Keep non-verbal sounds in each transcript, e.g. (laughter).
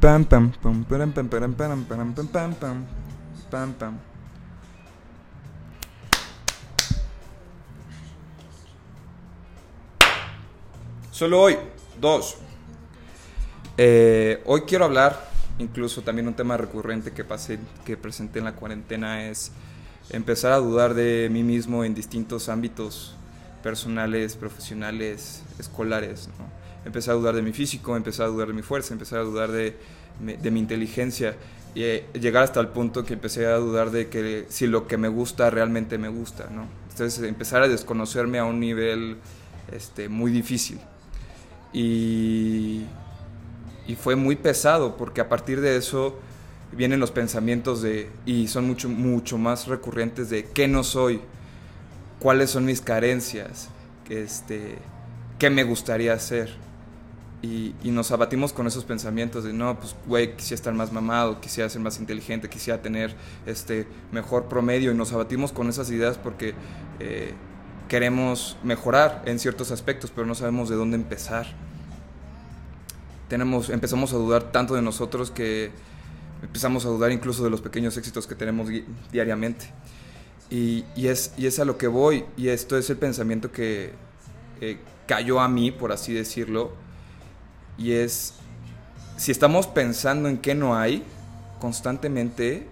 pam pam pam pam pam pam pam pam pam pam Solo hoy, dos. Eh, hoy quiero hablar, incluso también un tema recurrente que pasé, que presenté en la cuarentena es empezar a dudar de mí mismo en distintos ámbitos personales, profesionales, escolares. ¿no? Empecé a dudar de mi físico, empecé a dudar de mi fuerza, empecé a dudar de, mi inteligencia y eh, llegar hasta el punto que empecé a dudar de que si lo que me gusta realmente me gusta. Entonces empezar a desconocerme a un nivel este, muy difícil. Y, y fue muy pesado porque a partir de eso vienen los pensamientos de, y son mucho, mucho más recurrentes de qué no soy, cuáles son mis carencias, este, qué me gustaría hacer. Y, nos abatimos con esos pensamientos de, no, pues, güey, quisiera estar más mamado, quisiera ser más inteligente, quisiera tener este mejor promedio. Y nos abatimos con esas ideas porque eh, queremos mejorar en ciertos aspectos, pero no sabemos de dónde empezar. Tenemos, empezamos a dudar tanto de nosotros que empezamos a dudar incluso de los pequeños éxitos que tenemos diariamente. Y, y, es, y es a lo que voy, y esto es el pensamiento que eh, cayó a mí, por así decirlo, y es, si estamos pensando en qué no hay constantemente,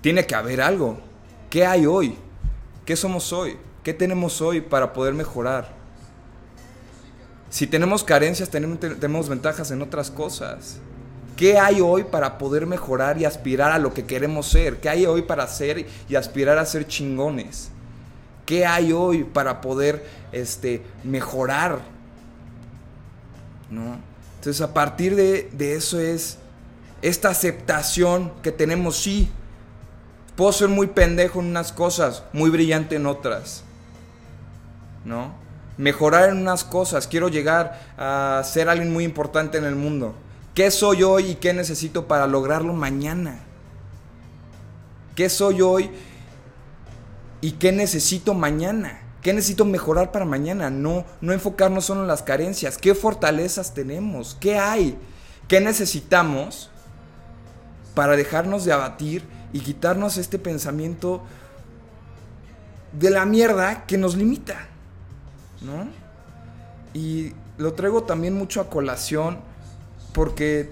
tiene que haber algo. ¿Qué hay hoy? ¿Qué somos hoy? ¿Qué tenemos hoy para poder mejorar? Si tenemos carencias, tenemos, ventajas en otras cosas. ¿Qué hay hoy para poder mejorar y aspirar a lo que queremos ser? ¿Qué hay hoy para ser y aspirar a ser chingones? ¿Qué hay hoy para poder este, mejorar? ¿No? Entonces a partir de, de eso es esta aceptación que tenemos, sí. Puedo ser muy pendejo en unas cosas, muy brillante en otras. ¿No? Mejorar en unas cosas, quiero llegar a ser alguien muy importante en el mundo. ¿Qué soy hoy y qué necesito para lograrlo mañana? ¿Qué soy hoy y qué necesito mañana? ¿Qué necesito mejorar para mañana? No, no enfocarnos solo en las carencias. ¿Qué fortalezas tenemos? ¿Qué hay? ¿Qué necesitamos para dejarnos de abatir y quitarnos este pensamiento de la mierda que nos limita? ¿No? Y lo traigo también mucho a colación porque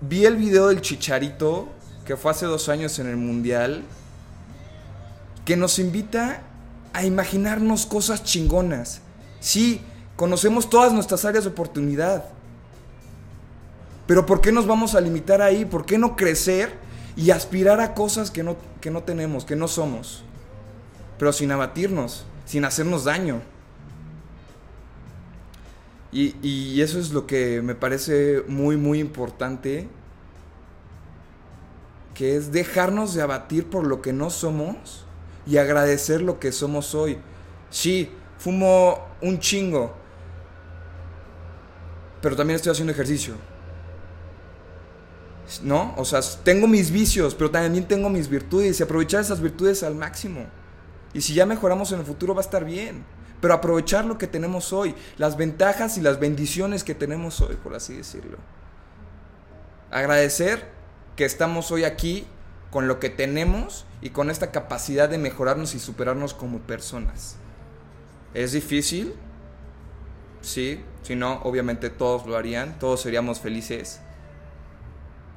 vi el video del Chicharito, que fue hace dos años en el Mundial, que nos invita a imaginarnos cosas chingonas. Sí, conocemos todas nuestras áreas de oportunidad. Pero ¿por qué nos vamos a limitar ahí? ¿Por qué no crecer y aspirar a cosas que no, que no tenemos, que no somos? Pero sin abatirnos, sin hacernos daño. Y, y, eso es lo que me parece muy, muy importante, que es dejarnos de abatir por lo que no somos y agradecer lo que somos hoy. Sí, fumo un chingo, pero también estoy haciendo ejercicio. ¿No? O sea, tengo mis vicios, pero también tengo mis virtudes y aprovechar esas virtudes al máximo. Y si ya mejoramos en el futuro va a estar bien pero aprovechar lo que tenemos hoy, las ventajas y las bendiciones que tenemos hoy, por así decirlo. Agradecer que estamos hoy aquí con lo que tenemos y con esta capacidad de mejorarnos y superarnos como personas. ¿Es difícil? Sí, si no, obviamente todos lo harían, todos seríamos felices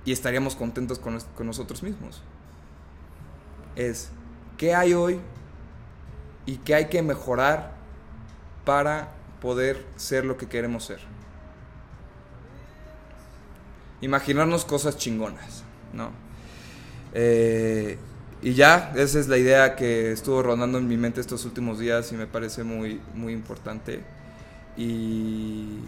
y estaríamos contentos con, con nosotros mismos. Es, ¿qué hay hoy y qué hay que mejorar para poder ser lo que queremos ser. Imaginarnos cosas chingonas, ¿no? Eh, y ya, esa es la idea que estuvo rondando en mi mente estos últimos días y me parece muy, muy importante. Y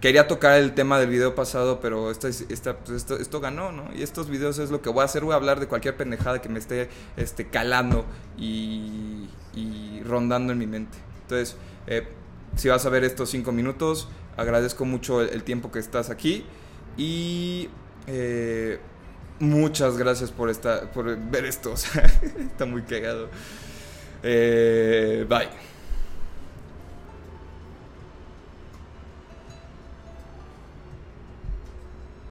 quería tocar el tema del video pasado, pero esta, pues esto, esto, ganó, ¿no? Y estos videos es lo que voy a hacer, voy a hablar de cualquier pendejada que me esté este, calando y, y rondando en mi mente. Entonces, eh, si vas a ver estos cinco minutos, agradezco mucho el, tiempo que estás aquí y eh, muchas gracias por, esta, por ver esto. (laughs) está muy cagado. Eh, bye.